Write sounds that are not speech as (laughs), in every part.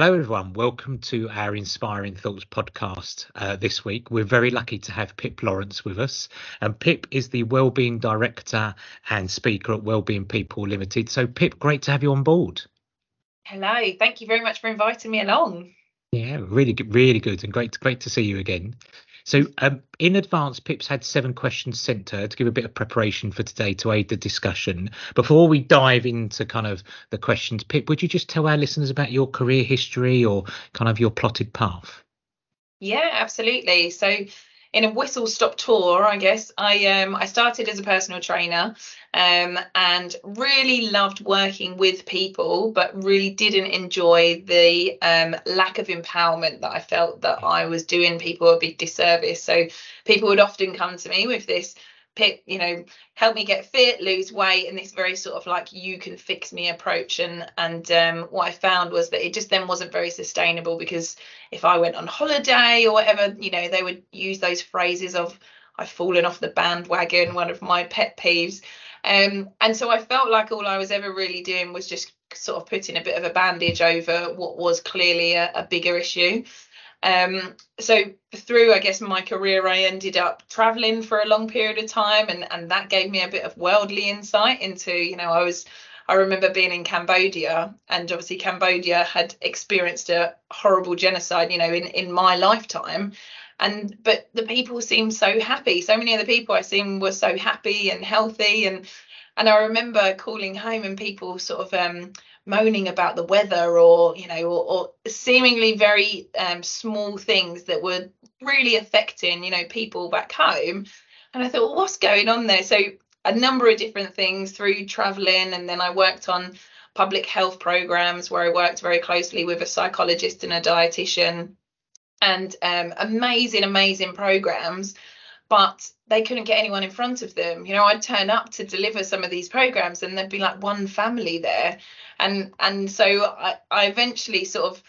Hello, everyone. Welcome to our Inspiring Thoughts podcast uh, this week. We're very lucky to have Pip Lawrence with us. And Pip is the Wellbeing Director and Speaker at Wellbeing People Limited. So, Pip, great to have you on board. Hello. Thank you very much for inviting me along. Yeah, really good, really good, and great, great to see you again. So, um, in advance, Pip's had seven questions sent to her to give a bit of preparation for today to aid the discussion. Before we dive into kind of the questions, Pip, would you just tell our listeners about your career history or kind of your plotted path? Yeah, absolutely. So, in a whistle stop tour, I guess I um I started as a personal trainer um and really loved working with people, but really didn't enjoy the um lack of empowerment that I felt that I was doing people a big disservice. So people would often come to me with this pick, you know, help me get fit, lose weight, and this very sort of like you can fix me approach. And and um, what I found was that it just then wasn't very sustainable because if I went on holiday or whatever, you know, they would use those phrases of I've fallen off the bandwagon, one of my pet peeves. Um, and so I felt like all I was ever really doing was just sort of putting a bit of a bandage over what was clearly a, a bigger issue. Um, so through, I guess, my career, I ended up traveling for a long period of time, and and that gave me a bit of worldly insight into, you know, I was. I remember being in Cambodia, and obviously Cambodia had experienced a horrible genocide, you know, in in my lifetime, and but the people seemed so happy. So many of the people I seen were so happy and healthy, and and I remember calling home and people sort of um, moaning about the weather or you know or, or seemingly very um, small things that were really affecting you know people back home. And i thought well, what's going on there? So a number of different things through traveling and then i worked on public health programs where i worked very closely with a psychologist and a dietitian. And um, amazing amazing programs but they couldn't get anyone in front of them. You know, I'd turn up to deliver some of these programs and there'd be like one family there. And and so I, I eventually sort of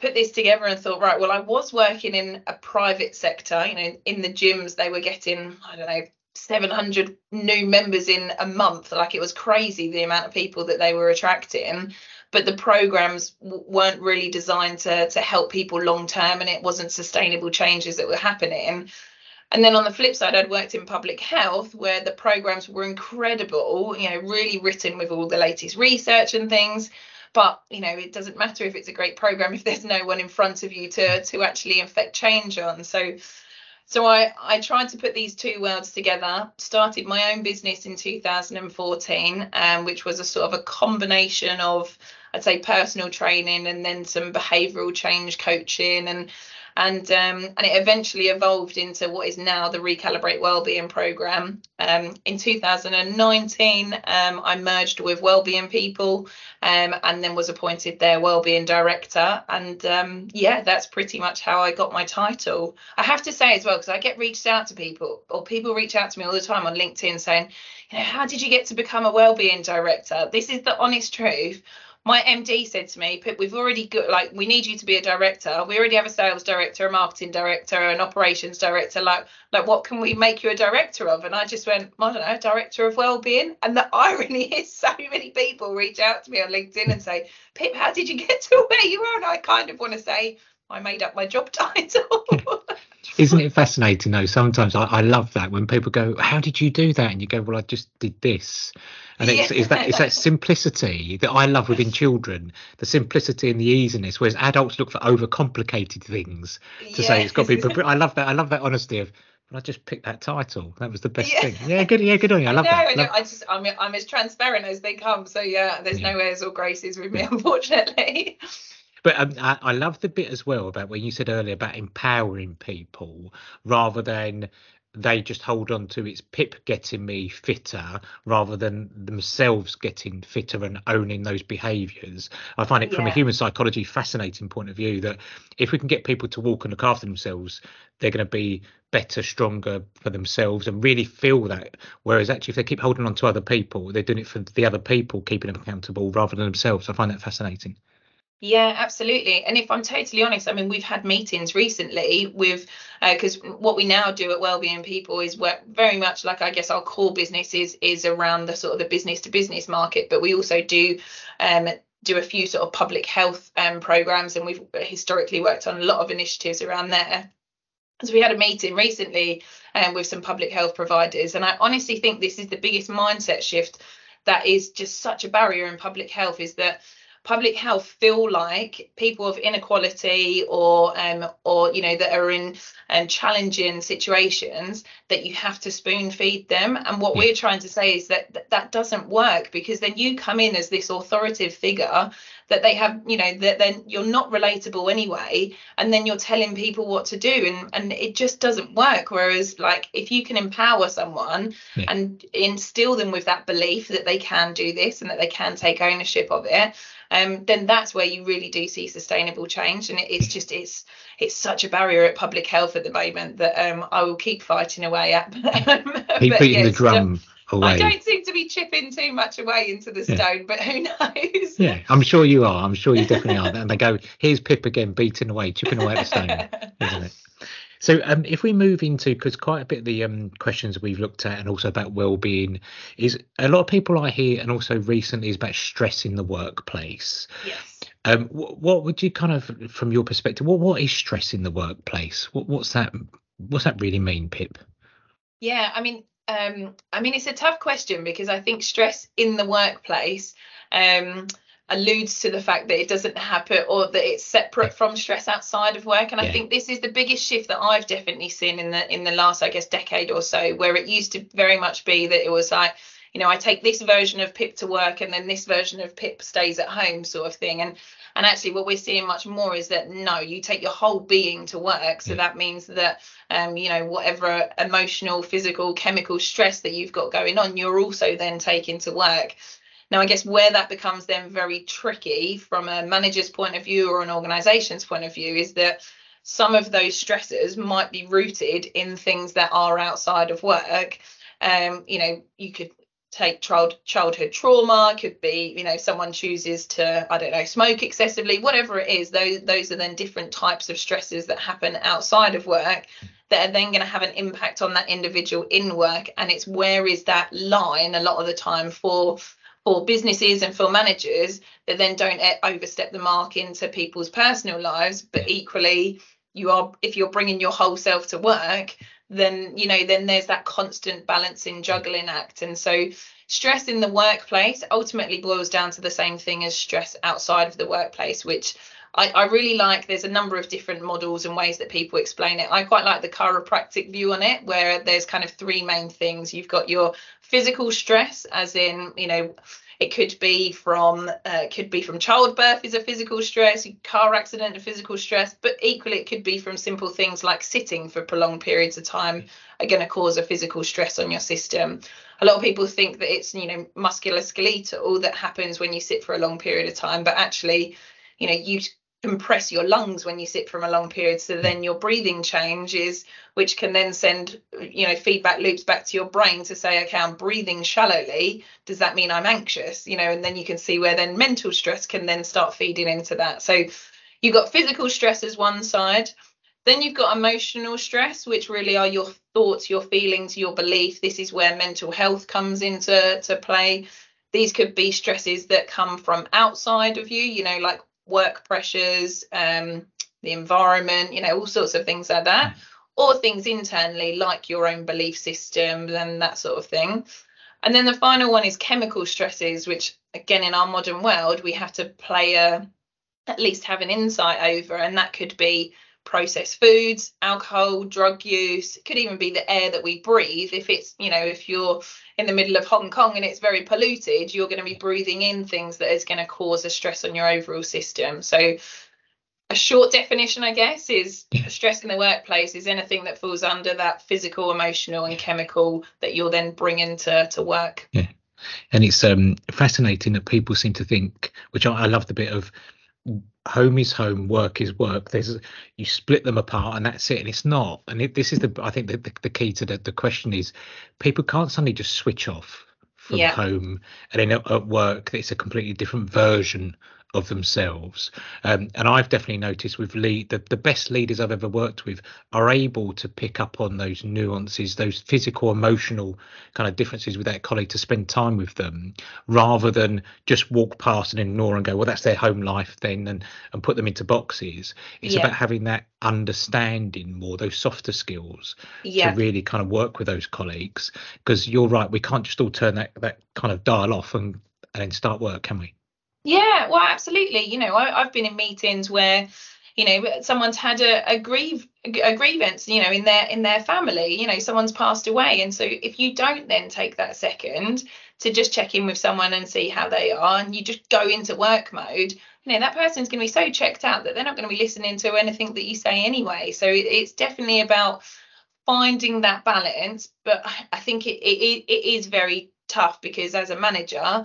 put this together and thought, right, well, I was working in a private sector, you know, in the gyms, they were getting, I don't know, 700 new members in a month. Like it was crazy the amount of people that they were attracting. But the programs w- weren't really designed to, to help people long term and it wasn't sustainable changes that were happening. And then on the flip side, I'd worked in public health where the programs were incredible, you know, really written with all the latest research and things. But you know, it doesn't matter if it's a great program if there's no one in front of you to to actually affect change on. So so I, I tried to put these two worlds together, started my own business in 2014, um, which was a sort of a combination of, I'd say, personal training and then some behavioural change coaching and and um, and it eventually evolved into what is now the Recalibrate Wellbeing Program. Um, in 2019, um, I merged with Wellbeing People, um, and then was appointed their Wellbeing Director. And um, yeah, that's pretty much how I got my title. I have to say as well, because I get reached out to people, or people reach out to me all the time on LinkedIn saying, you know, how did you get to become a Wellbeing Director? This is the honest truth my MD said to me, Pip, we've already got like we need you to be a director. We already have a sales director, a marketing director, an operations director. Like, like what can we make you a director of? And I just went, I don't know, director of well-being. And the (laughs) irony is so many people reach out to me on LinkedIn and say, Pip, how did you get to where you are? And I kind of want to say, I made up my job (laughs) title. Isn't it fascinating though? Sometimes I, I, love that when people go, "How did you do that?" and you go, "Well, I just did this." And it's, yeah. it's that it's that (laughs) simplicity that I love within children, the simplicity and the easiness. Whereas adults look for overcomplicated things to yes. say it's got to be. I love that. I love that honesty of. I just picked that title. That was the best yeah. thing. Yeah, good. Yeah, good on you. I (laughs) love no, that. No, I just, I'm, I'm as transparent as they come. So yeah, there's yeah. no airs or graces with me, unfortunately. But um, I, I love the bit as well about when you said earlier about empowering people rather than they just hold on to it's Pip getting me fitter rather than themselves getting fitter and owning those behaviours. I find it from a human psychology fascinating point of view that if we can get people to walk and look after themselves, they're going to be better, stronger for themselves and really feel that. Whereas actually, if they keep holding on to other people, they're doing it for the other people, keeping them accountable rather than themselves. I find that fascinating. Yeah, absolutely. And if I'm totally honest, I mean, we've had meetings recently with, because uh, what we now do at Wellbeing People is work very much like I guess our core business is is around the sort of the business to business market, but we also do um, do a few sort of public health um, programs, and we've historically worked on a lot of initiatives around there. So we had a meeting recently um, with some public health providers, and I honestly think this is the biggest mindset shift that is just such a barrier in public health is that public health feel like people of inequality or um, or you know that are in um, challenging situations that you have to spoon feed them. And what we're trying to say is that th- that doesn't work because then you come in as this authoritative figure that they have you know that then you're not relatable anyway. And then you're telling people what to do and and it just doesn't work. Whereas like if you can empower someone yeah. and instill them with that belief that they can do this and that they can take ownership of it um, then that's where you really do see sustainable change. And it, it's just it's it's such a barrier at public health at the moment that um, I will keep fighting away at. (laughs) keep beating yes, the drum. Away. I don't seem to be chipping too much away into the stone, yeah. but who (laughs) knows? Yeah, I'm sure you are. I'm sure you definitely are. And they go, here's Pip again, beating away, chipping away at the stone, isn't it? (laughs) So um, if we move into because quite a bit of the um, questions we've looked at and also about well-being is a lot of people I hear and also recently is about stress in the workplace. Yes. Um, what, what would you kind of from your perspective what what is stress in the workplace? What what's that what's that really mean, Pip? Yeah, I mean um, I mean it's a tough question because I think stress in the workplace um, alludes to the fact that it doesn't happen or that it's separate from stress outside of work and yeah. i think this is the biggest shift that i've definitely seen in the in the last i guess decade or so where it used to very much be that it was like you know i take this version of pip to work and then this version of pip stays at home sort of thing and and actually what we're seeing much more is that no you take your whole being to work so yeah. that means that um you know whatever emotional physical chemical stress that you've got going on you're also then taking to work now, I guess where that becomes then very tricky from a manager's point of view or an organization's point of view is that some of those stresses might be rooted in things that are outside of work. Um, you know, you could take child childhood trauma could be you know someone chooses to i don't know smoke excessively whatever it is those those are then different types of stresses that happen outside of work that are then going to have an impact on that individual in work and it's where is that line a lot of the time for for businesses and for managers that then don't overstep the mark into people's personal lives but equally you are if you're bringing your whole self to work then you know then there's that constant balancing juggling act. And so stress in the workplace ultimately boils down to the same thing as stress outside of the workplace which I, I really like there's a number of different models and ways that people explain it. I quite like the chiropractic view on it, where there's kind of three main things. You've got your physical stress, as in, you know, it could be from uh, could be from childbirth is a physical stress, car accident a physical stress, but equally it could be from simple things like sitting for prolonged periods of time are going to cause a physical stress on your system. A lot of people think that it's you know musculoskeletal that happens when you sit for a long period of time, but actually, you know you compress your lungs when you sit from a long period. So then your breathing changes which can then send you know feedback loops back to your brain to say okay i'm breathing shallowly. Does that mean i'm anxious? You know and then you can see where then mental stress can then start feeding into that. So you've got physical stress as one side. Then you've got emotional stress which really are your thoughts your feelings your belief. This is where mental health comes into to play. These could be stresses that come from outside of you you know like work pressures, um, the environment, you know, all sorts of things like that, or things internally like your own belief system and that sort of thing. And then the final one is chemical stresses, which again in our modern world we have to play a at least have an insight over, and that could be processed foods, alcohol, drug use. It could even be the air that we breathe. If it's, you know, if you're in the middle of Hong Kong and it's very polluted, you're going to be breathing in things that is going to cause a stress on your overall system. So a short definition, I guess, is stress in the workplace is anything that falls under that physical, emotional, and chemical that you'll then bring into to work. Yeah, and it's um, fascinating that people seem to think, which I, I love the bit of home is home, work is work. There's you split them apart, and that's it. And it's not. And it, this is the I think the, the, the key to the, the question is people can't suddenly just switch off from yeah. home and then at, at work it's a completely different version of themselves. Um, and I've definitely noticed with lead that the best leaders I've ever worked with are able to pick up on those nuances, those physical, emotional kind of differences with that colleague to spend time with them rather than just walk past and ignore and go, well, that's their home life then and, and put them into boxes. It's Yeah. about having that understanding more, those softer skills Yeah. to really kind of work with those colleagues. Because you're right, we can't just all turn that, that kind of dial off and, and then start work, can we? Yeah, well, absolutely. You know, I, I've been in meetings where, you know, someone's had a, a grieve a grievance, you know, in their in their family. You know, someone's passed away, and so if you don't then take that second to just check in with someone and see how they are, and you just go into work mode, you know, that person's going to be so checked out that they're not going to be listening to anything that you say anyway. So it, it's definitely about finding that balance. But I- I think it, it it is very tough because as a manager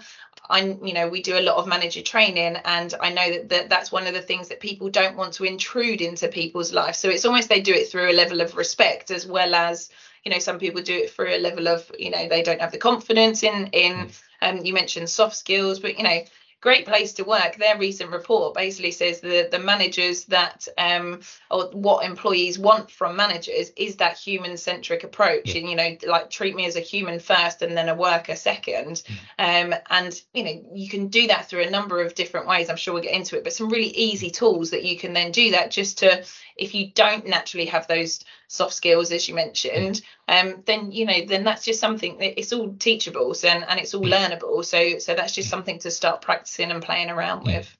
I, you know, we do a lot of manager training, and I know that, that that's one of the things that people don't want to intrude into people's lives. So it's almost they do it through a level of respect, as well as, you know, some people do it through a level of, you know, they don't have the confidence in in. Um, you mentioned soft skills, but you know, great place to work. Their recent report basically says the the managers that um or what employees want from managers is that human centric approach, Yeah. and you know, like treat me as a human first and then a worker second. Um, and you know, you can do that through a number of different ways. I'm sure we'll get into it, but some really easy tools that you can then do that just to if you don't naturally have those soft skills as you mentioned, um, then you know, then that's just something that it's all teachable so, and, and it's all learnable. So so that's just something to start practicing and playing around Yeah. with.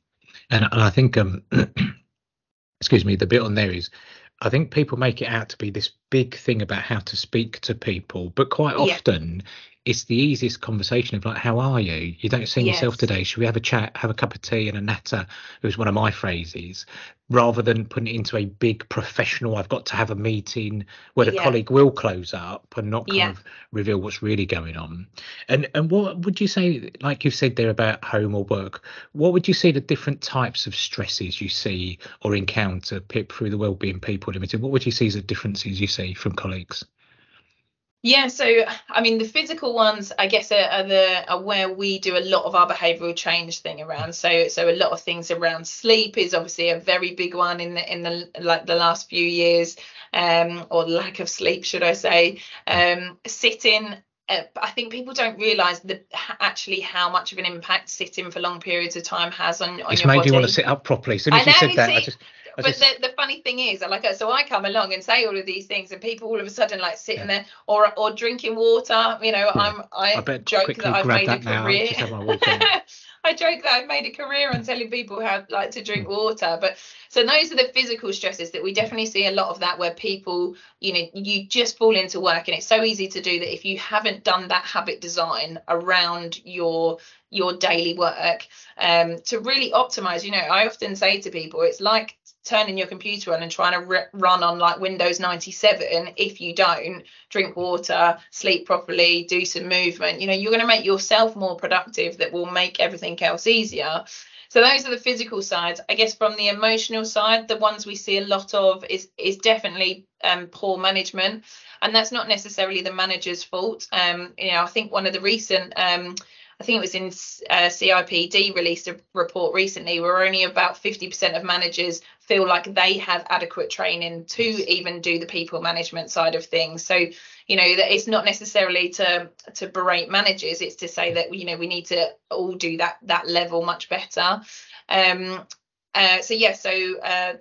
and, and I think um (clears throat) excuse me the bit on there is I think people make it out to be this big thing about how to speak to people but quite often it's the easiest conversation of like how are you? You don't see yourself today. Should we have a chat have a cup of tea and a natter? It was one of my phrases rather than putting it into a big professional i've got to have a meeting where the Yeah. colleague will close up and not kind Yeah. of reveal what's really going on. And and what would you say like you said there about home or work what would you say the different types of stresses you see or encounter pip through the wellbeing people limited? What would you see as the differences you see from colleagues Yeah, so I mean the physical ones, I guess, are, are the are where we do a lot of our behavioural change thing around. So so a lot of things around sleep is obviously a very big one in the in the like the last few years, um, or lack of sleep, should I say? Um, sitting. Uh, I think people don't realise the actually how much of an impact sitting for long periods of time has on, on it's your made you want to sit up properly as soon I as you know, said that i just I but just- the, the funny thing is, like, so I come along and say all of these things, and people all of a sudden like sitting Yeah. there or or drinking water. You know, I'm I, I joke that I've made that a now. career. Just have my walk on. (laughs) I joke that I've made a career on telling people how like to Hmm. drink water, but so those are the physical stresses that we definitely see a lot of that where people, you know, you just fall into work, and it's so easy to do that if you haven't done that habit design around your your daily work um to really optimize you know i often say to people it's like turning your computer on and trying to re- run on like windows 97 if you don't drink water sleep properly do some movement. You know you're going to make yourself more productive that will make everything else easier. So those are the physical sides. I guess from the emotional side the ones we see a lot of is is definitely um, poor management. And that's not necessarily the manager's fault. Um you know i think one of the recent um I think it was in uh, CIPD released a report recently where only about 50% of managers feel like they have adequate training to even do the people management side of things. So, you know, that it's not necessarily to to berate managers, it's to say that you know we need to all do that that level much better. Um, uh, so yeah, so uh,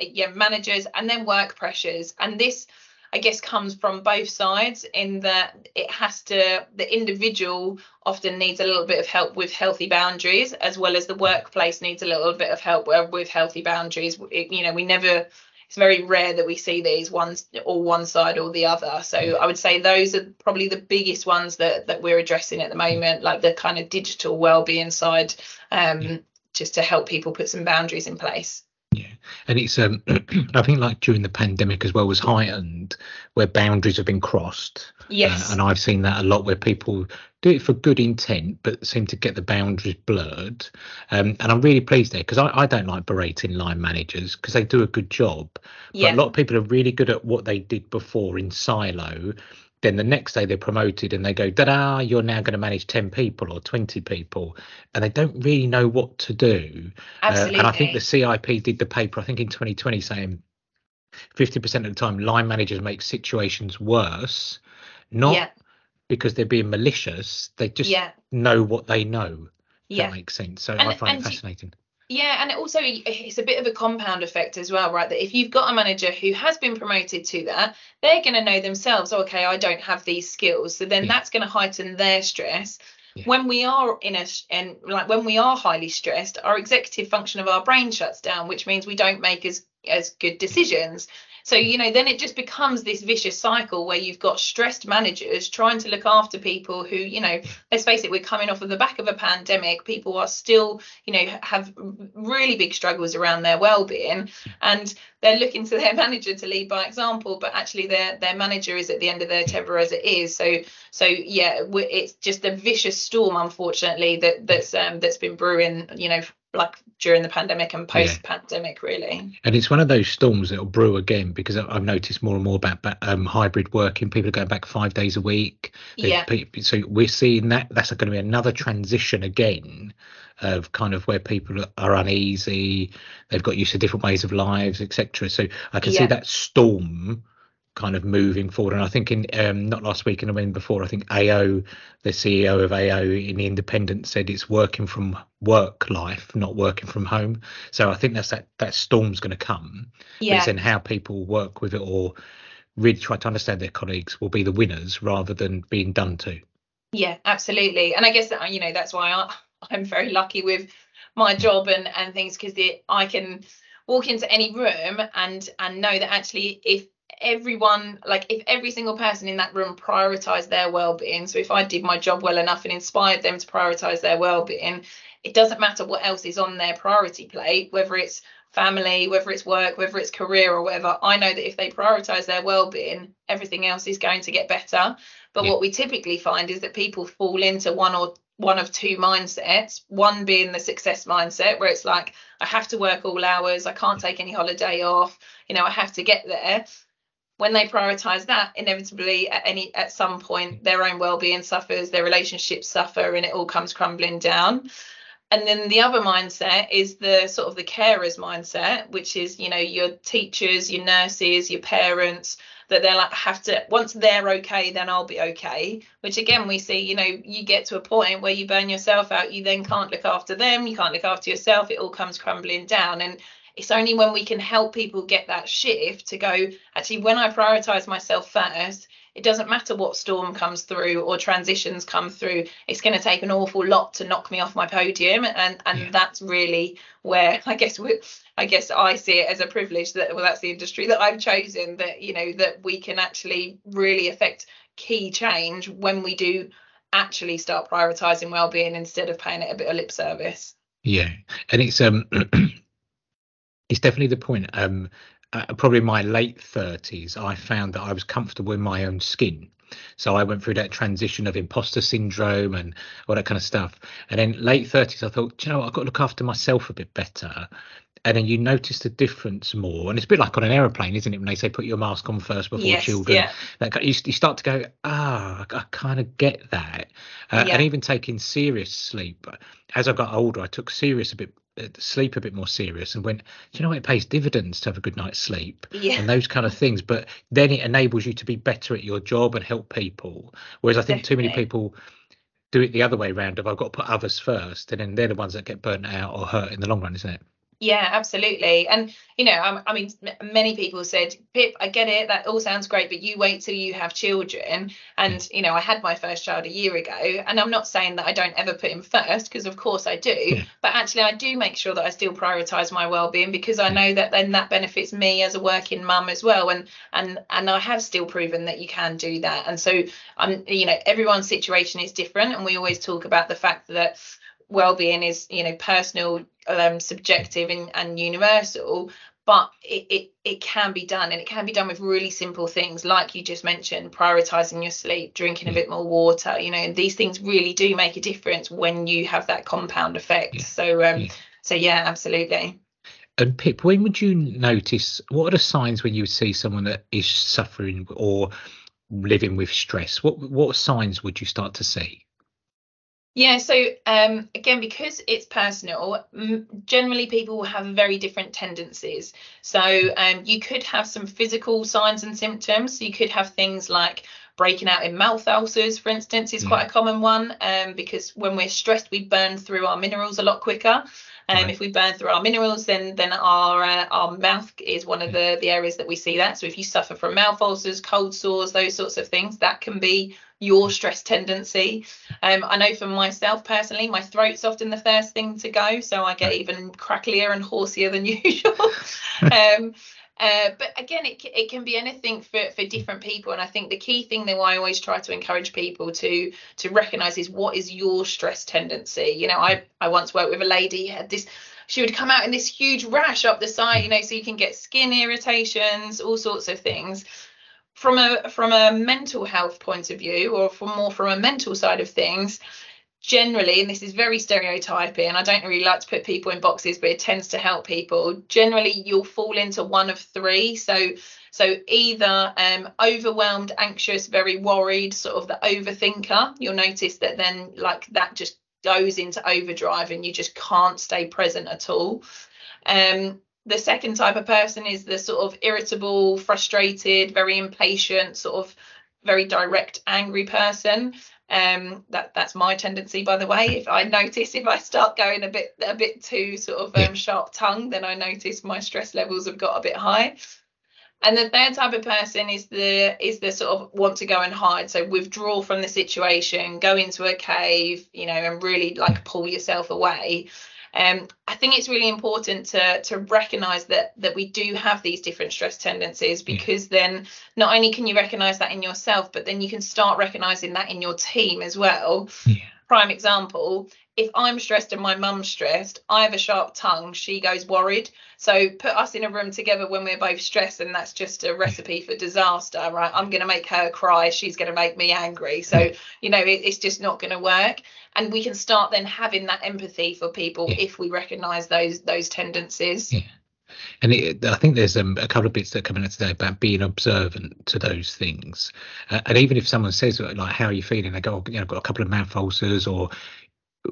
yeah, managers and then work pressures, and this I guess comes from both sides in that it has to the individual often needs a little bit of help with healthy boundaries as well as the workplace needs a little bit of help with, with healthy boundaries. It, you know we never it's very rare that we see these ones or one side or the other. So i would say those are probably the biggest ones that that we're addressing at the moment like the kind of digital well-being side um just to help people put some boundaries in place Yeah, and it's um, (clears throat) I think like during the pandemic as well was heightened, where boundaries have been crossed. yes Uh, and I've seen that a lot where people do it for good intent, but seem to get the boundaries blurred. Um, and I'm really pleased there because I, I don't like berating line managers because they do a good job. But yeah a lot of people are really good at what they did before in silo. Then the next day they're promoted and they go, da da, you're now going to manage 10 people or 20 people. And they don't really know what to do. Absolutely. Uh, and I think the CIPD the paper, I think in 2020, saying 50% of the time line managers make situations worse, not yeah. because they're being malicious, they just Yeah. know what they know. Yeah. That makes sense. So And- I find it fascinating. Yeah, and it also it's a bit of a compound effect as well, right? That if you've got a manager who has been promoted to that, they're going to know themselves, oh, okay, I don't have these skills. So then Yeah. that's going to heighten their stress. Yeah. When we are in a and like when we are highly stressed, our executive function of our brain shuts down, which means we don't make as as good decisions. So you know, then it just becomes this vicious cycle where you've got stressed managers trying to look after people who, you know, let's face it, we're coming off of the back of a pandemic. People are still you know have really big struggles around their well-being and they're looking to their (laughs) manager to lead by example but actually their their manager is at the end of their tether as it is so so yeah it's just a vicious storm unfortunately that that's um that's been brewing you know like during the pandemic and post pandemic really And it's one of those storms that'll brew again because I've noticed more and more about um, hybrid working. People are going back five days a week. They- yeah So we're seeing that that's going to be another transition again of kind of where people are uneasy. They've got used to different ways of lives, etc. So I can see that storm kind of moving forward. And I think in um, not last week and I mean before, I think AO, the CEO of AO in the Independent said it's working from work life, not working from home. So I think that's that that storm's going to come. But yeah it's in how people work with it or really try to understand their colleagues will be the winners rather than being done to. Yeah, absolutely. And I guess that you know that's why I, I'm very lucky with my job and and things because I can walk into any room and and know that actually if everyone like if every single person in that room prioritized their well-being so if I did my job well enough and inspired them to prioritize their well-being it doesn't matter what else is on their priority plate whether it's family whether it's work whether it's career or whatever I know that if they prioritize their well-being everything else is going to get better but Yeah. what we typically find is that people fall into one or one of two mindsets. One being the success mindset, where it's like, I have to work all hours, I can't take any holiday off, you know, I have to get there. When they prioritize that, inevitably at any at some point their own well-being suffers, their relationships suffer, and it all comes crumbling down. And then the other mindset is the sort of the carers mindset, which is, you know, your teachers, your nurses, your parents, that they're like have to once they're okay then i'll be okay which again we see you know you get to a point where you burn yourself out you then can't look after them you can't look after yourself it all comes crumbling down and it's only when we can help people get that shift to go actually when i prioritize myself first it doesn't matter what storm comes through or transitions come through it's going to take an awful lot to knock me off my podium and and Yeah. that's really where (laughs) i guess we I guess I see it as a privilege that well that's the industry that I've chosen that you know that we can actually really affect key change when we do actually start prioritizing well-being instead of paying it a bit of lip service. Yeah, and it's um, (clears throat) it's definitely the point. Um, uh, probably in my late thirties, I found that I was comfortable in my own skin. So I went through that transition of imposter syndrome and all that kind of stuff. And then late thirties, I thought, you know, what? I've got to look after myself a bit better. And then you notice the difference more. And it's a bit like on an aeroplane, isn't it? When they say put your mask on first before Yes, children, yeah. that you, you start to go, ah, I, I kind of get that. Uh, Yeah. And even taking serious sleep. As I got older, I took serious a bit, Uh, sleep a bit more serious, and went, do you know? It pays dividends to have a good night's sleep Yeah. and those kind of things. But then it enables you to be better at your job and help people. Whereas I think too many people do it the other way around. Of I've got to put others first, and then they're the ones that get burnt out or hurt in the long run, isn't it? Yeah, absolutely. And you know, I, I mean, many people said, "Pip, I get it. That all sounds great, but you wait till you have children." And you know, I had my first child a year ago, and I'm not saying that I don't ever put him first, because of course I do. Yeah. But actually, I do make sure that I still prioritize my well-being because I know that then that benefits me as a working mum as well. And and and I have still proven that you can do that. And so, I'm, you know, everyone's situation is different, and we always talk about the fact that well-being is you know personal um subjective and, and universal but it, it it can be done and it can be done with really simple things like you just mentioned prioritizing your sleep drinking a bit more water you know these things really do make a difference when you have that compound effect Yeah. so um Yeah. so yeah absolutely And Pip, when would you notice? What are the signs when you see someone that is suffering, or living with stress what what signs would you start to see yeah, so um, again, because it's personal, generally people will have very different tendencies. So um, you could have some physical signs and symptoms. So you could have things like breaking out in mouth ulcers, for instance, is quite a common one um, because when we're stressed, we burn through our minerals a lot quicker. Um, right. If we burn through our minerals, then then our uh, our mouth is one of the the areas that we see that. So if you suffer from mouth ulcers, cold sores, those sorts of things, that can be your stress tendency. Um, I know for myself personally, my throat's often the first thing to go, so I get even cracklier and hoarser than (laughs) usual. um, uh, but again, it, it can be anything for, for different people. And I think the key thing that I always try to encourage people to to recognize is what is your stress tendency. You know, I, I once worked with a lady had this she would come out in this huge rash up the side, you know, so you can get skin irritations, all sorts of things. From a from a mental health point of view, or from more from a mental side of things, generally, and this is very stereotyping, I don't really like to put people in boxes, but it tends to help people. Generally, you'll fall into one of three. So, so either um, overwhelmed, anxious, very worried, sort of the overthinker. You'll notice that then, like that, just goes into overdrive, and you just can't stay present at all. Um, the second type of person is the sort of irritable, frustrated, very impatient, sort of very direct, angry person. Um that that's my tendency by the way. If i notice if i start going a bit a bit too sort of um, sharp tongue then i notice my stress levels have got a bit high. And the third type of person is the is the sort of want to go and hide. So withdraw from the situation go into a cave you know and really like pull yourself away um, I think it's really important to to recognise that that we do have these different stress tendencies because yeah. then not only can you recognise that in yourself, but then you can start recognising that in your team as well. Yeah. Prime example, if I'm stressed and my mum's stressed, I have a sharp tongue, she goes worried. So put us in a room together when we're both stressed, and that's just a recipe for disaster, right? I'm going to make her cry, she's going to make me angry. So, you know, it, it's just not going to work. And we can start then having that empathy for people yeah. if we recognize those those tendencies. Yeah. And it, I think there's um, a couple of bits that come in today about being observant to those things. Uh, and even if someone says like, "How are you feeling?" They go, oh, "You know, I've got a couple of mouth ulcers," or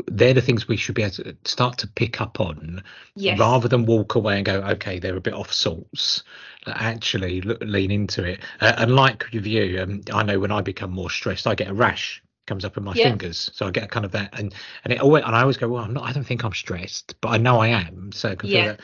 they're the things we should be able to start to pick up on yes. rather than walk away and go okay they're a bit off sorts actually look, lean into it uh, and like with you um, i know when i become more stressed i get a rash comes up in my yeah. fingers so i get kind of that and and it always and i always go well i'm not i don't think i'm stressed but i know i am so I yeah.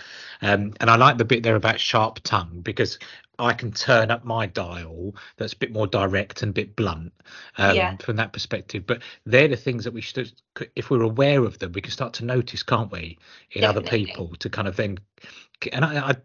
um and i like the bit there about sharp tongue because I can turn up my dial that's a bit more direct and a bit blunt um, yeah. from that perspective. But they're the things that we should, if we're aware of them, we can start to notice, can't we, in Definitely. other people to kind of then, and I, I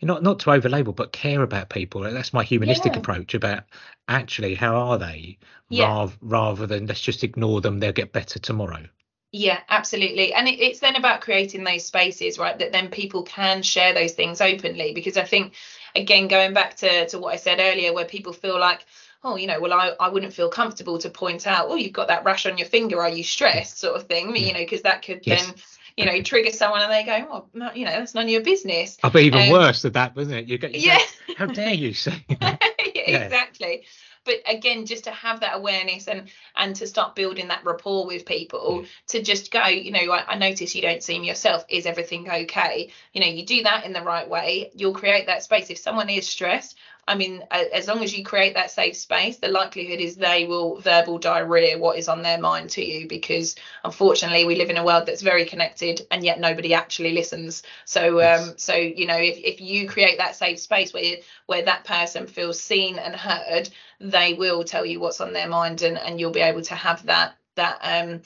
you know, not to overlabel, but care about people. That's my humanistic yeah. approach about actually how are they, yeah. rather rather than let's just ignore them. They'll get better tomorrow. Yeah, absolutely. And it, it's then about creating those spaces, right? That then people can share those things openly. Because I think again going back to to what I said earlier, where people feel like oh, you know, well, I, I wouldn't feel comfortable to point out, oh, you've got that rash on your finger. Are you stressed? Sort of thing, you know, because that could yes. then, you know, trigger someone and they go, oh, no, you know, that's none of your business. I'll be even um, worse than that, wasn't it? You get, (laughs) yeah. How dare you say? (laughs) yeah, exactly but again just to have that awareness and and to start building that rapport with people mm. to just go you know I, I notice you don't seem yourself. Is everything okay? You know you do that in the right way. You'll create that space. If someone is stressed I mean, as long as you create that safe space, the likelihood is they will verbal diarrhea what is on their mind to you because unfortunately we live in a world that's very connected and yet nobody actually listens. So um so you know if, if you create that safe space where where that person feels seen and heard, they will tell you what's on their mind and, and you'll be able to have that that um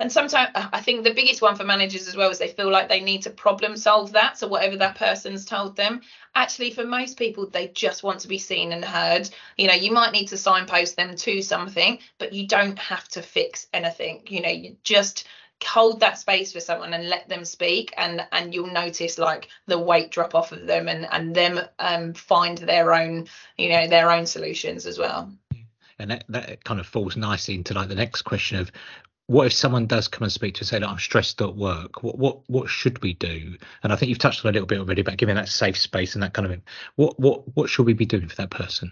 and sometimes I think the biggest one for managers as well is they feel like they need to problem solve that. So whatever that person's told them, actually for most people they just want to be seen and heard. You know, you might need to signpost them to something, but you don't have to fix anything. You know, you just hold that space for someone and let them speak and and you'll notice like the weight drop off of them and and them um find their own you know their own solutions as well and that, that kind of falls nicely into like the next question of what if someone does come and speak to us and say I'm stressed at work? What what what should we do? And I think you've touched on a little bit already about giving that safe space and that kind of. What what what should we be doing for that person?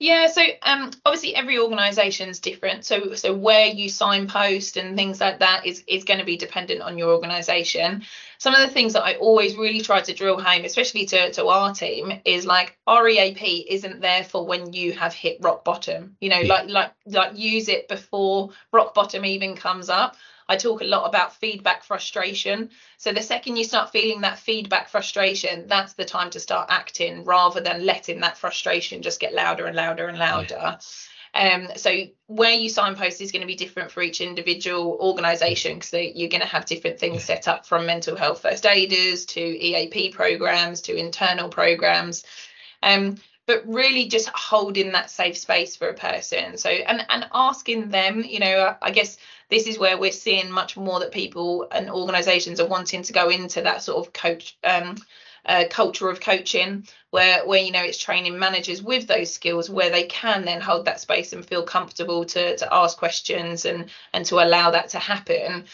Yeah, so um, obviously every organisation is different. So so where you signpost and things like that is is going to be dependent on your organisation. Some of the things that I always really try to drill home, especially to to our team, is like REAP isn't there for when you have hit rock bottom. You know, yeah. like like like use it before rock bottom even comes up. I talk a lot about feedback frustration. So the second you start feeling that feedback frustration, that's the time to start acting rather than letting that frustration just get louder and louder and louder. Um, so where you signpost is going to be different for each individual organisation because you're going to have different things set up from mental health first aiders to EAP programs to internal programs. Um, but really just holding that safe space for a person so and and asking them you know i guess this is where we're seeing much more that people and organizations are wanting to go into that sort of coach um, uh, culture of coaching where where you know it's training managers with those skills where they can then hold that space and feel comfortable to to ask questions and and to allow that to happen.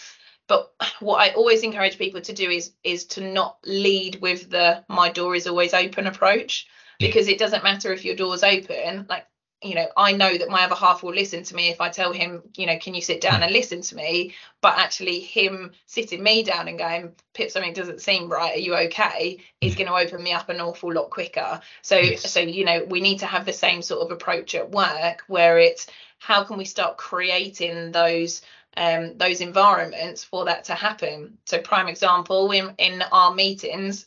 But what I always encourage people to do is is to not lead with the my door is always open approach because it doesn't matter if your door's open like you know i know that my other half will listen to me if i tell him you know can you sit down and listen to me? But actually him sitting me down and going pip something doesn't seem right. Are you okay? is going to open me up an awful lot quicker. So yes. so you know we need to have the same sort of approach at work where it's how can we start creating those um, those environments for that to happen. So, prime example, in, in our meetings,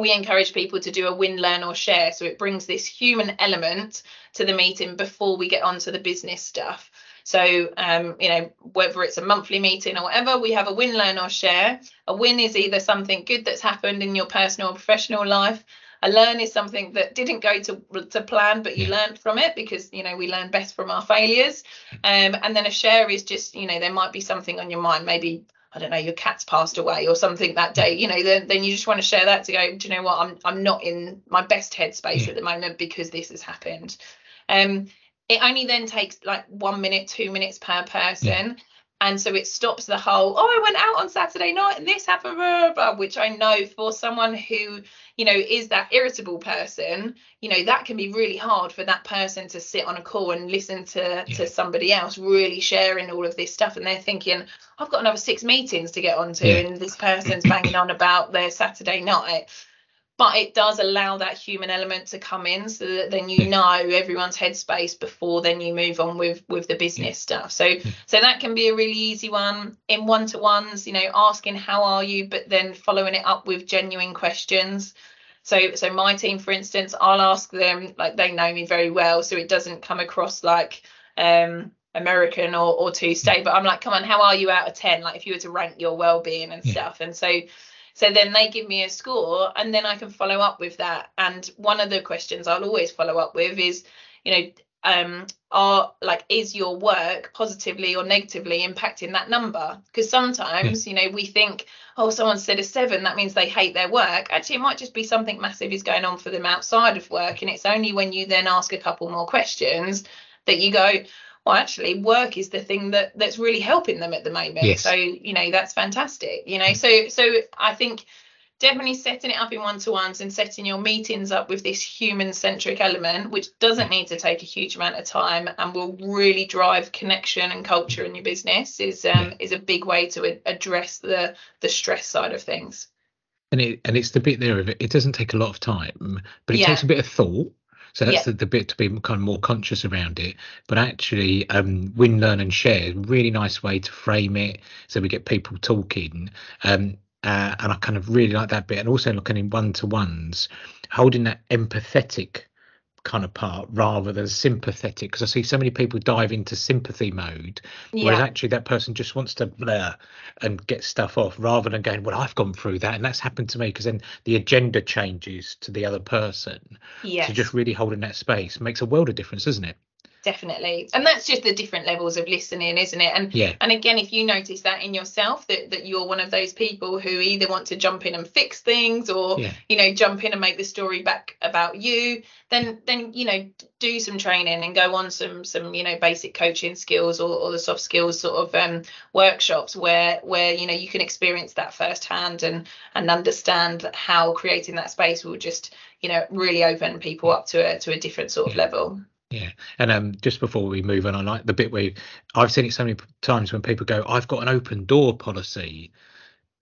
we encourage people to do a win, learn, or share. So it brings this human element to the meeting before we get onto the business stuff. So, um, you know, whether it's a monthly meeting or whatever, we have a win, learn, or share. A win is either something good that's happened in your personal or professional life. A learn is something that didn't go to to plan, but you learned from it because you know we learn best from our failures. Um, and then a share is just you know there might be something on your mind, maybe I don't know, your cat's passed away or something that day, you know, then, then you just want to share that to go, do you know what, I'm I'm not in my best headspace yeah. at the moment because this has happened. Um, it only then takes like one minute, two minutes per person. Yeah and so it stops the whole oh i went out on saturday night and this happened blah, blah, which i know for someone who you know is that irritable person you know that can be really hard for that person to sit on a call and listen to yeah. to somebody else really sharing all of this stuff and they're thinking i've got another six meetings to get onto yeah. and this person's banging on about their saturday night but it does allow that human element to come in so that then you know everyone's headspace before then you move on with with the business stuff. So so that can be a really easy one in one-to-ones you know asking how are you but then following it up with genuine questions. So so my team for instance i'll ask them like they know me very well so it doesn't come across like um american or or too state but i'm like come on how are you out of 10 like if you were to rank your well-being and stuff. And so so then they give me a score and then I can follow up with that. And one of the questions I'll always follow up with is, you know, um are like is your work positively or negatively impacting that number? Because sometimes you know we think oh someone said a seven that means they hate their work. Actually it might just be something massive is going on for them outside of work and it's only when you then ask a couple more questions that you go well actually work is the thing that that's really helping them at the moment yes. so you know that's fantastic you know mm. so so i think definitely setting it up in one-to-ones and setting your meetings up with this human centric element which doesn't need to take a huge amount of time and will really drive connection and culture in your business is um, is a big way to address the the stress side of things and it and it's the bit there of it it doesn't take a lot of time but it yeah. takes a bit of thought so that's the, the, bit to be kind of more conscious around it. But actually, um, win, learn, and share really nice way to frame it, so we get people talking. Um, uh, and I kind of really like that bit, and also looking in one to ones, holding that empathetic kind of part rather than sympathetic because I see so many people dive into sympathy mode yeah. whereas actually that person just wants to blur and get stuff off rather than going well I've gone through that and that's happened to me because then the agenda changes to the other person yes. so just really holding that space makes a world of difference doesn't it definitely. And that's just the different levels of listening isn't it? And yeah. and again if you notice that in yourself that that you're one of those people who either want to jump in and fix things or yeah. you know jump in and make the story back about you then then you know do some training and go on some some you know basic coaching skills or, or the soft skills sort of um workshops where where you know you can experience that firsthand and and understand how creating that space will just you know really open people up to a to a different sort of level Yeah, and um, just before we move on, I like the bit where I've seen it so many times when people go, "I've got an open door policy,"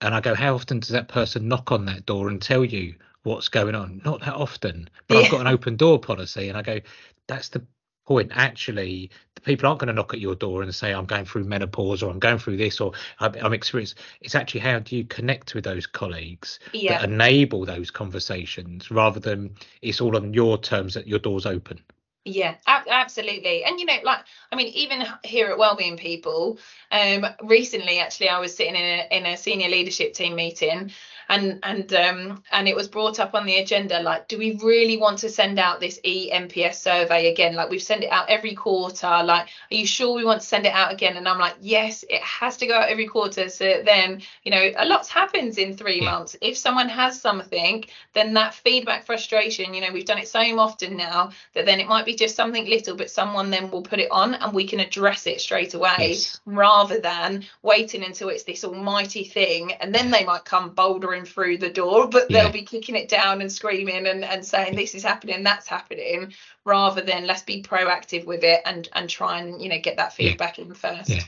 and I go, "How often does that person knock on that door and tell you what's going on?" Not that often, but yeah. I've got an open door policy, and I go, "That's the point actually the people aren't going to knock at your door and say i'm going through menopause or i'm going through this or i'm, I'm experienced it's actually how do you connect with those colleagues yeah. that enable those conversations rather than it's all on your terms that your door's open yeah absolutely. And you know like i mean even here at wellbeing people um recently actually i was sitting in a, in a senior leadership team meeting and and um and it was brought up on the agenda like do we really want to send out this eNPS survey again like we've sent it out every quarter like are you sure we want to send it out again and I'm like yes it has to go out every quarter so then you know a lot happens in 3 yeah. months if someone has something then that feedback frustration you know we've done it so often now that then it might be just something little but someone then will put it on and we can address it straight away yes. rather than waiting until it's this almighty thing and then they might come bolder through the door, but they'll be kicking it down and screaming and, and saying this is happening, that's happening, rather than let's be proactive with it and and try and you know get that feedback yeah. in first. Yeah.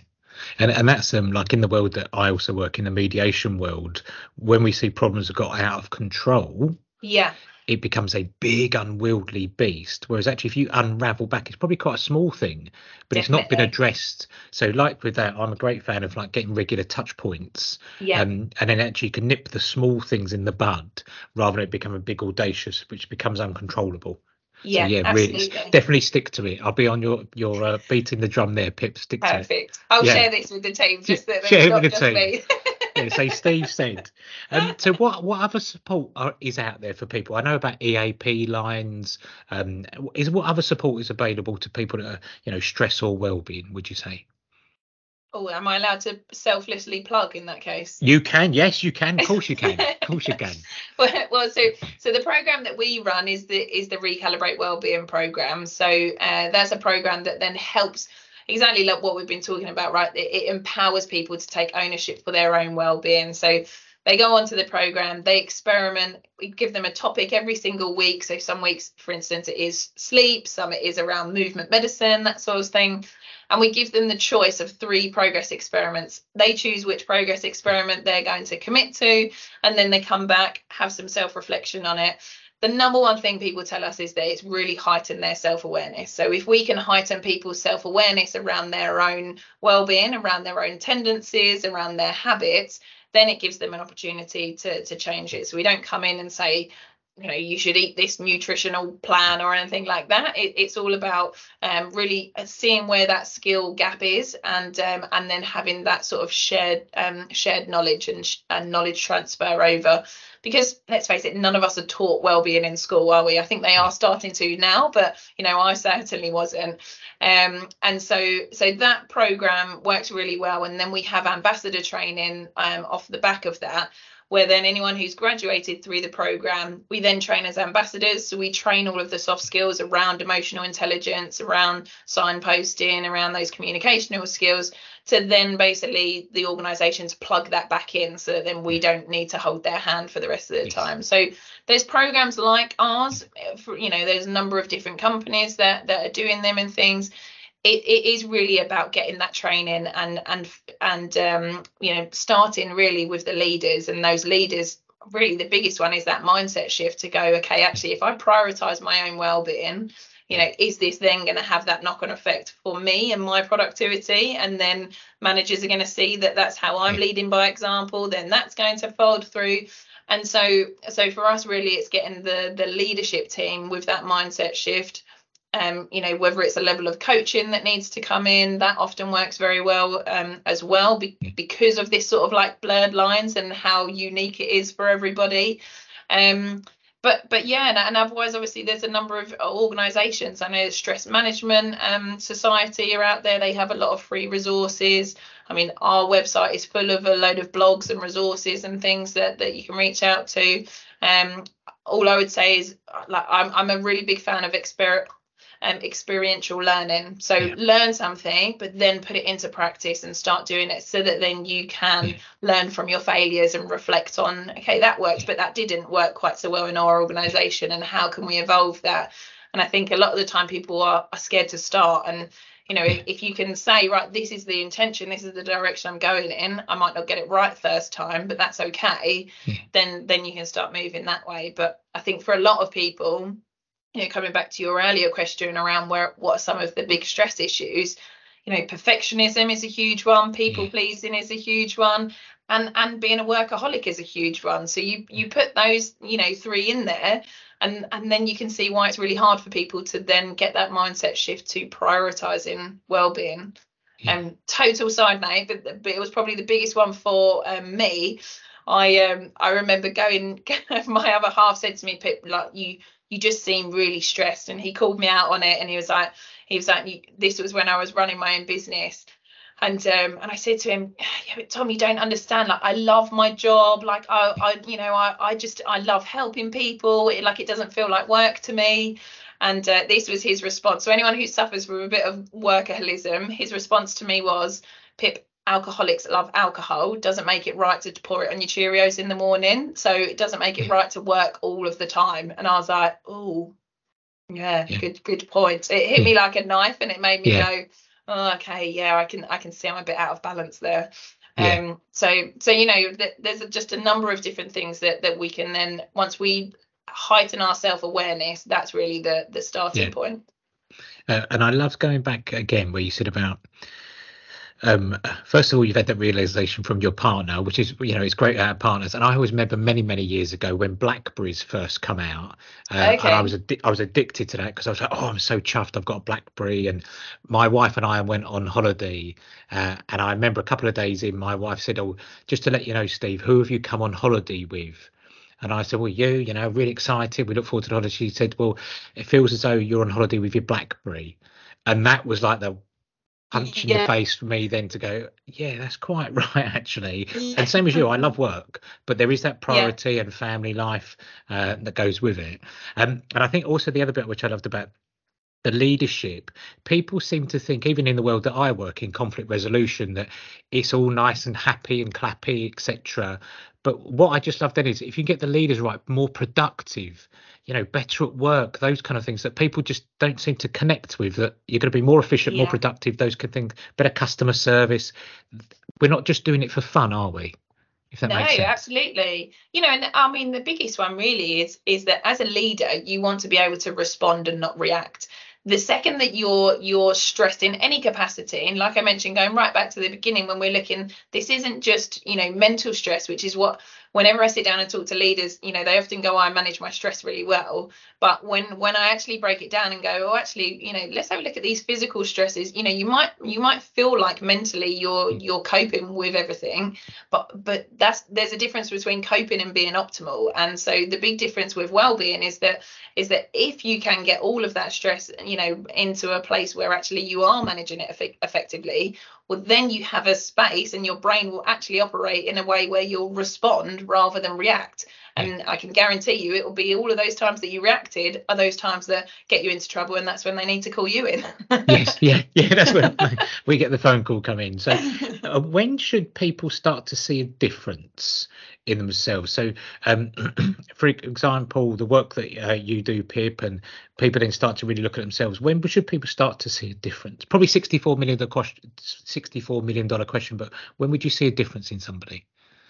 And and that's um like in the world that I also work in the mediation world, when we see problems that got out of control, yeah, it becomes a big unwieldy beast whereas actually if you unravel back it's probably quite a small thing but Definitely. it's not been addressed so like with that i'm a great fan of like getting regular touch points yeah. Um, and then actually you can nip the small things in the bud rather than it become a big audacious which becomes uncontrollable yeah, so, yeah, absolutely. really, definitely stick to it. I'll be on your your uh, beating the drum there, Pip. Stick Perfect. to it. Perfect. I'll yeah. share this with the team, just that share it with the team. (laughs) yeah, so Steve said. Um, so what what other support are, is out there for people? I know about EAP lines. Um, is what other support is available to people that are you know stress or well-being? Would you say? Oh, am I allowed to selflessly plug in that case? You can, yes, you can. Of course you can. (laughs) Of course you can. well, well, so so the program that we run is the is the Recalibrate Wellbeing program. So uh, that's a program that then helps exactly like what we've been talking about, right? It, it empowers people to take ownership for their own well-being. So they go onto the program, they experiment. We give them a topic every single week. So some weeks, for instance, it is sleep, some it is around movement medicine, that sort of thing. And we give them the choice of three progress experiments. They choose which progress experiment they're going to commit to, and then they come back, have some self reflection on it the number one thing people tell us is that it's really heightened their self-awareness. So if we can heighten people's self-awareness around their own well-being around their own tendencies around their habits then it gives them an opportunity to to change it. So we don't come in and say you know you should eat this nutritional plan or anything like that. It, it's all about um, really uh, seeing where that skill gap is and um, and then having that sort of shared um, shared knowledge and, and knowledge transfer over because let's face it none of us are taught well-being in school are we? I think they are starting to now but you know i certainly wasn't. Um, and so so that program works really well and then we have ambassador training um, off the back of that where then anyone who's graduated through the program, we then train as ambassadors. So we train all of the soft skills around emotional intelligence, around signposting, around those communicational skills, to then basically the organizations plug that back in so that then we don't need to hold their hand for the rest of the time. So there's programs like ours, eh, for, you know, there's a number of different companies that, that are doing them and things it, it is really about getting that training and and and um, you know starting really with the leaders. And those leaders really the biggest one is that mindset shift to go okay actually if i prioritize my own well-being you know is this then going to have that knock-on effect for me and my productivity? And then managers are going to see that that's how i'm leading by example then that's going to fold through. And so so for us really it's getting the the leadership team with that mindset shift um, you know, whether it's a level of coaching that needs to come in, that often works very well um, as well be- because of this sort of like blurred lines and how unique it is for everybody. Um, but but yeah, and, and, otherwise, obviously, there's a number of organisations. I know Stress Management um, Society are out there. They have a lot of free resources. I mean, our website is full of a load of blogs and resources and things that that you can reach out to. Um, all I would say is, like, I'm I'm a really big fan of exper- um, experiential learning. So yeah. learn something, but then put it into practice and start doing it so that then you can yeah. learn from your failures and reflect on, okay, that worked, but that didn't work quite so well in our organization. And how can we evolve that? and i think a lot of the time people are, are scared to start and you know if, if you can say right this is the intention this is the direction i'm going in i might not get it right first time but that's okay Yeah. then then you can start moving that way but i think for a lot of people you know coming back to your earlier question around where what are some of the big stress issues you know perfectionism is a huge one people Yeah. pleasing is a huge one and and being a workaholic is a huge one so you you put those you know three in there and and then you can see why it's really hard for people to then get that mindset shift to prioritizing well-being Yeah. um total side note but, but it was probably the biggest one for um, me i um i remember going (laughs) my other half said to me pip like you you just seem really stressed. And he called me out on it and he was like he was like this was when i was running my own business. And um and i said to him yeah tom you don't understand. Like i love my job. Like i i you know i i just i love helping people. It, like it doesn't feel like work to me. And uh, this was his response. So anyone who suffers from a bit of workaholism his response to me was pip alcoholics love alcohol doesn't make it right to pour it on your cheerios in the morning so it doesn't make it Yeah. right to work all of the time and i was like oh yeah, Yeah. good good point it hit me like a knife and it made me Yeah. go oh, okay yeah i can i can see i'm a bit out of balance there Yeah. um so so you know th- there's just a number of different things that that we can then once we heighten our self-awareness that's really the the starting Yeah. point Uh, and I love going back again where you said about um first of all you've had that realization from your partner which is you know it's great to have partners and i always remember many many years ago when blackberries first come out uh, and i was addi- i was addicted to that because i was like oh i'm so chuffed i've got a blackberry and my wife and i went on holiday uh, and i remember a couple of days in my wife said oh just to let you know steve who have you come on holiday with and I said, well, you, you know, really excited. We look forward to the holiday. She said, well, it feels as though you're on holiday with your BlackBerry. And that was like the punch in Yeah. the face for me then to go, yeah, that's quite (laughs) right, actually. Yeah. And same as you, I love (laughs) work, but there is that priority and family life uh, that goes with it. Um, and I think also the other bit which I loved about the leadership, people seem to think, even in the world that I work in, conflict resolution, that it's all nice and happy and clappy, etc. But what I just love then is if you get the leaders right, more productive, you know, better at work, those kind of things that people just don't seem to connect with. That you're going to be more efficient, more productive, those kind of things, better customer service. We're not just doing it for fun, are we? If that no makes sense. No, absolutely you know and i mean the biggest one really is is that as a leader you want to be able to respond and not react the second that you're you're stressed in any capacity and like i mentioned going right back to the beginning when we're looking this isn't just you know mental stress which is what whenever i sit down and talk to leaders you know they often go oh, i manage my stress really well. But when when i actually break it down and go oh actually you know let's have a look at these physical stresses you know you might you might feel like mentally you're mm. you're coping with everything but but that's there's a difference between coping and being optimal. And so the big difference with well-being is that is that if you can get all of that stress you know into a place where actually you are managing it effe- effectively well then you have a space and your brain will actually operate in a way where you'll respond rather than react and i can guarantee you it will be all of those times that you reacted are those times that get you into trouble and that's when they need to call you in (laughs) yes, yeah, yeah. That's when (laughs) we get the phone call come in. So, (laughs) uh, when should people start to see a difference in themselves? So, um, (clears throat) for example, the work that uh, you do, Pip, and people then start to really look at themselves. When should people start to see a difference? Probably sixty-four million dollar question. Sixty-four million dollar question. But when would you see a difference in somebody?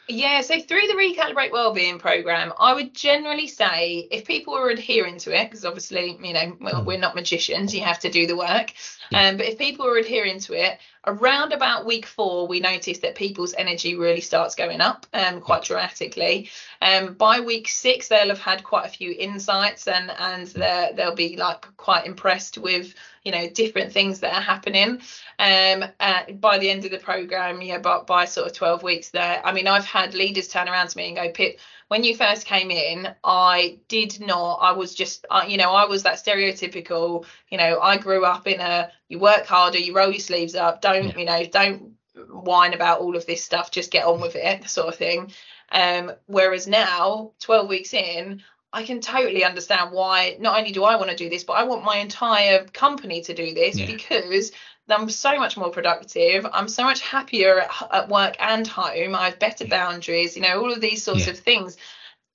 Yeah, so through the Recalibrate Wellbeing program, I would generally say if people are adhering to it, because obviously, you know, well, Mm. we're not magicians, you have to do the work. Um, but if people are adhering to it, around about week four, we notice that people's energy really starts going up um, quite dramatically. Um, by week six, they'll have had quite a few insights and and they'll be like quite impressed with you know different things that are happening um uh, by the end of the program yeah but by sort of 12 weeks there i mean i've had leaders turn around to me and go pip when you first came in i did not i was just uh, you know i was that stereotypical you know i grew up in a you work harder you roll your sleeves up don't you know don't whine about all of this stuff just get on with it sort of thing um whereas now 12 weeks in I can totally understand why not only do I want to do this, but I want my entire company to do this Yeah. because I'm so much more productive. I'm so much happier at, at work and home. I have better boundaries, you know, all of these sorts Yeah. of things.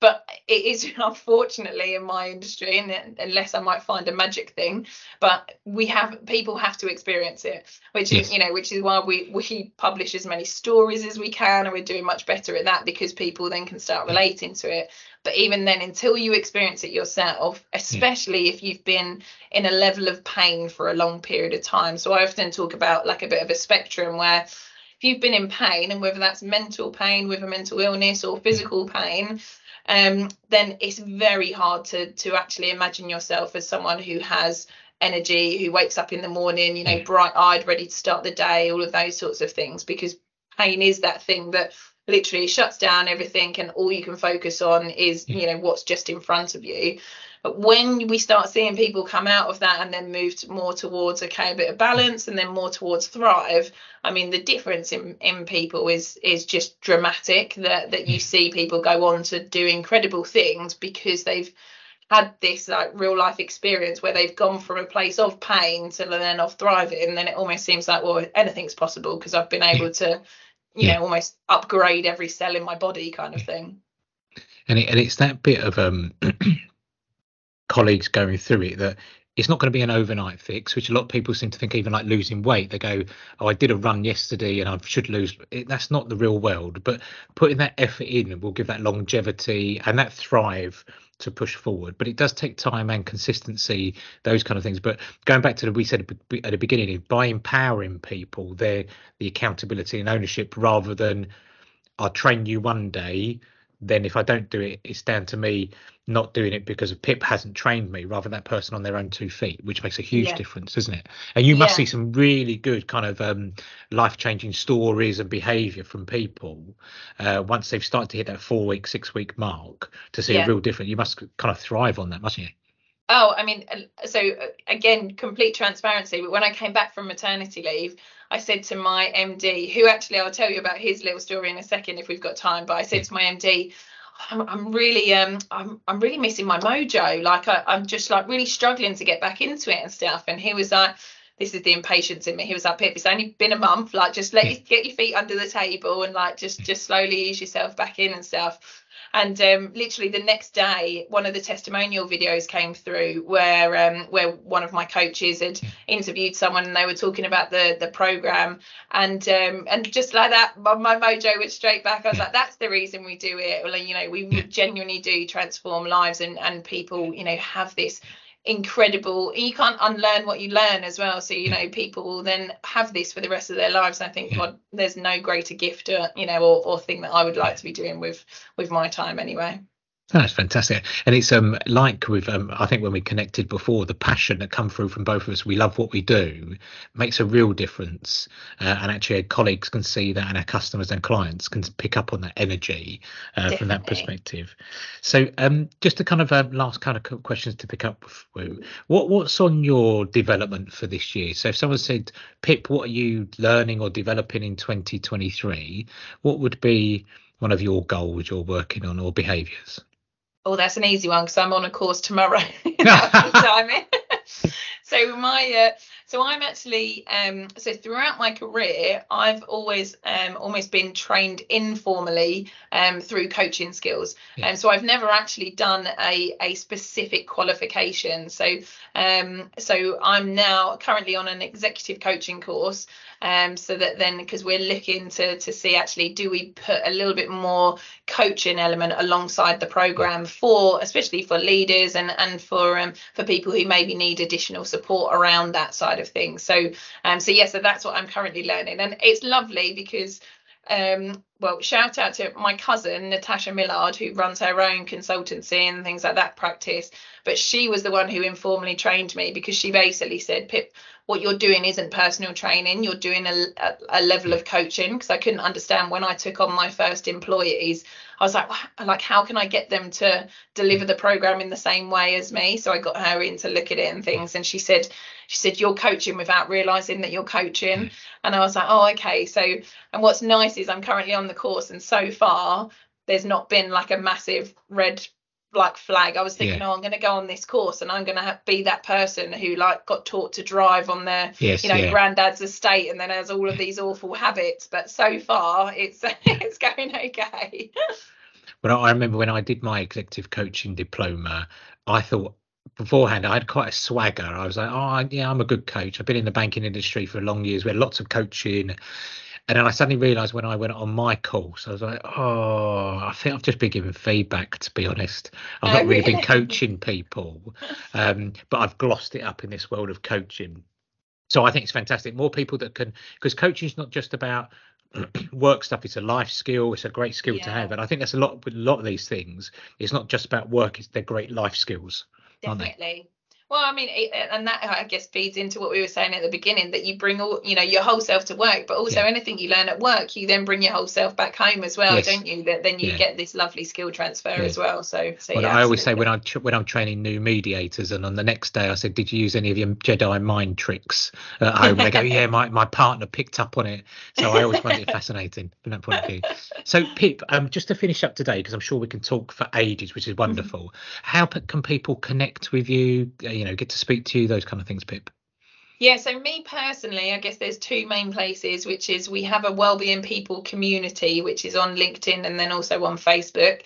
but it is (laughs) unfortunately in my industry and unless i might find a magic thing but we have people have to experience it which yes. is you know which is why we we publish as many stories as we can and we're doing much better at that because people then can start relating to it but even then until you experience it yourself hmm. especially yeah. if you've been in a level of pain for a long period of time. So i often talk about like a bit of a spectrum where if you've been in pain and whether that's mental pain with a mental illness or hmm. physical pain um, then it's very hard to to actually imagine yourself as someone who has energy, who wakes up in the morning, you know, hmm. bright eyed, ready to start the day, all of those sorts of things, because pain is that thing that literally shuts down everything and all you can focus on is mm. you know what's just in front of you. But when we start seeing people come out of that and then move to more towards okay a bit of balance and then more towards thrive, I mean the difference in in people is is just dramatic. That that you mm. see people go on to do incredible things because they've had this like real life experience where they've gone from a place of pain to then of thriving. And then it almost seems like well anything's possible because I've been able to you know almost upgrade every cell in my body kind of thing and it, and it's that bit of um (clears throat) colleagues going through it that it's not going to be an overnight fix, which a lot of people seem to think, even like losing weight. They go, Oh, I did a run yesterday and I should lose. It, that's not the real world. But putting that effort in will give that longevity and that thrive to push forward. But it does take time and consistency, those kind of things. But going back to the we said at the beginning, by empowering people, they're the accountability and ownership rather than I'll train you one day then if I don't do it, it's down to me not doing it because Pip hasn't trained me, rather than that person on their own two feet, which makes a huge yeah. difference, isn't it? And you must yeah. see some really good kind of um, life changing stories and behaviour from people uh, once they've started to hit that four week, six week mark to see yeah. a real difference. You must kind of thrive on that, mustn't you? Oh, I mean, so uh, again, complete transparency. But when I came back from maternity leave, I said to my MD, who actually I'll tell you about his little story in a second if we've got time. But I said to my MD, I'm, I'm really um I'm I'm really missing my mojo. Like I, I'm just like really struggling to get back into it and stuff. And he was like, this is the impatience in me. He was like, Pip, it's only been a month. Like just let you get your feet under the table and like just just slowly ease yourself back in and stuff. And um, literally the next day, one of the testimonial videos came through where um, where one of my coaches had interviewed someone and they were talking about the the program and um, and just like that, my, my mojo went straight back. I was like, that's the reason we do it. Well, you know, we genuinely do transform lives and and people, you know, have this incredible. You can't unlearn what you learn as well. So you know hmm. people will then have this for the rest of their lives. I think hmm. god there's no greater gift or you know or, or thing that i would like to be doing with with my time anyway that's fantastic, and it's um like with um I think when we connected before, the passion that come through from both of us, we love what we do, makes a real difference, uh, and actually our colleagues can see that, and our customers and clients can pick up on that energy uh, from that perspective. So um just a kind of um, last kind of questions to pick up with, what what's on your development for this year? So if someone said, Pip, what are you learning or developing in 2023? What would be one of your goals you're working on or behaviors? Oh, that's an easy one because I'm on a course tomorrow. (laughs) (laughs) (laughs) so my uh, so I'm actually um, so throughout my career, I've always um, almost been trained informally um, through coaching skills, yeah. and so I've never actually done a a specific qualification. So um, so I'm now currently on an executive coaching course, um, so that then because we're looking to to see actually do we put a little bit more coaching element alongside the program for especially for leaders and and for um, for people who maybe need additional support around that side of things. So um so yeah, so that's what I'm currently learning, and it's lovely because um, well, shout out to my cousin Natasha Millard, who runs her own consultancy and things like that practice. But she was the one who informally trained me because she basically said, Pip, what you're doing isn't personal training, you're doing a, a, a level of coaching. Because I couldn't understand when I took on my first employees, I was like, like, how can I get them to deliver the program in the same way as me? So I got her in to look at it and things. And she said, she said, you're coaching without realizing that you're coaching. Mm. And I was like, oh, okay. So, and what's nice is I'm currently on the course, and so far, there's not been like a massive red like flag. I was thinking, yeah. oh, I'm going to go on this course and I'm going to be that person who like got taught to drive on their, yes, you know, yeah. granddad's estate and then has all of these awful habits. But so far, it's (laughs) it's going okay. I, I remember when I did my executive coaching diploma, I thought beforehand I had quite a swagger. I was like, oh yeah, I'm a good coach. I've been in the banking industry for long years. We had lots of coaching. And then I suddenly realised when I went on my course, I was like, oh, I think I've just been giving feedback. To be honest, I've not really been (laughs) coaching people, um, but I've glossed it up in this world of coaching. So I think it's fantastic. More people that can, because coaching is not just about (clears throat) work stuff it's a life skill it's a great skill yeah. to have and i think that's a lot with a lot of these things it's not just about work it's they're great life skills definitely well, I mean, it, and that I guess feeds into what we were saying at the beginning that you bring all, you know, your whole self to work, but also yeah. anything you learn at work, you then bring your whole self back home as well, yes. don't you? That then you yeah. get this lovely skill transfer yeah. as well. So, so well, yeah, I always say when I when I'm training new mediators, and on the next day I said, "Did you use any of your Jedi mind tricks at (laughs) home?" they go, "Yeah, my my partner picked up on it." So I always find it (laughs) fascinating from that point of view. So, Pip, um, just to finish up today, because I'm sure we can talk for ages, which is mm-hmm. wonderful. Mm-hmm. How can people connect with you? You know, get to speak to you, those kind of things, Pip? Yeah, so me personally, I guess there's two main places, which is we have a Wellbeing People community, which is on LinkedIn and then also on Facebook.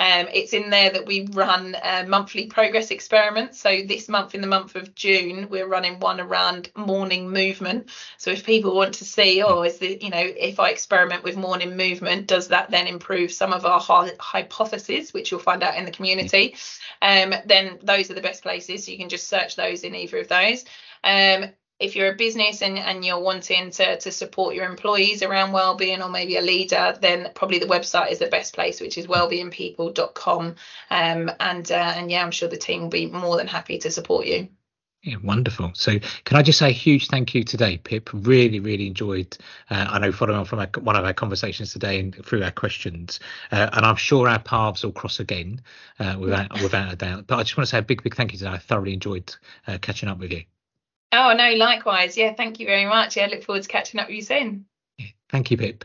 Um, it's in there that we run uh, monthly progress experiments. So this month, in the month of June, we're running one around morning movement. So if people want to see, oh, is the you know, if I experiment with morning movement, does that then improve some of our hi- hypotheses, which you'll find out in the community? Um, then those are the best places. So you can just search those in either of those. Um, if you're a business and, and you're wanting to, to support your employees around wellbeing or maybe a leader, then probably the website is the best place, which is wellbeingpeople.com. Um, and uh, and yeah, I'm sure the team will be more than happy to support you. Yeah, wonderful. So, can I just say a huge thank you today, Pip? Really, really enjoyed. Uh, I know following on from our, one of our conversations today and through our questions, uh, and I'm sure our paths will cross again, uh, without without a doubt. But I just want to say a big, big thank you today. I thoroughly enjoyed uh, catching up with you. Oh, no, likewise. Yeah, thank you very much. Yeah, I look forward to catching up with you soon. Thank you, Pip.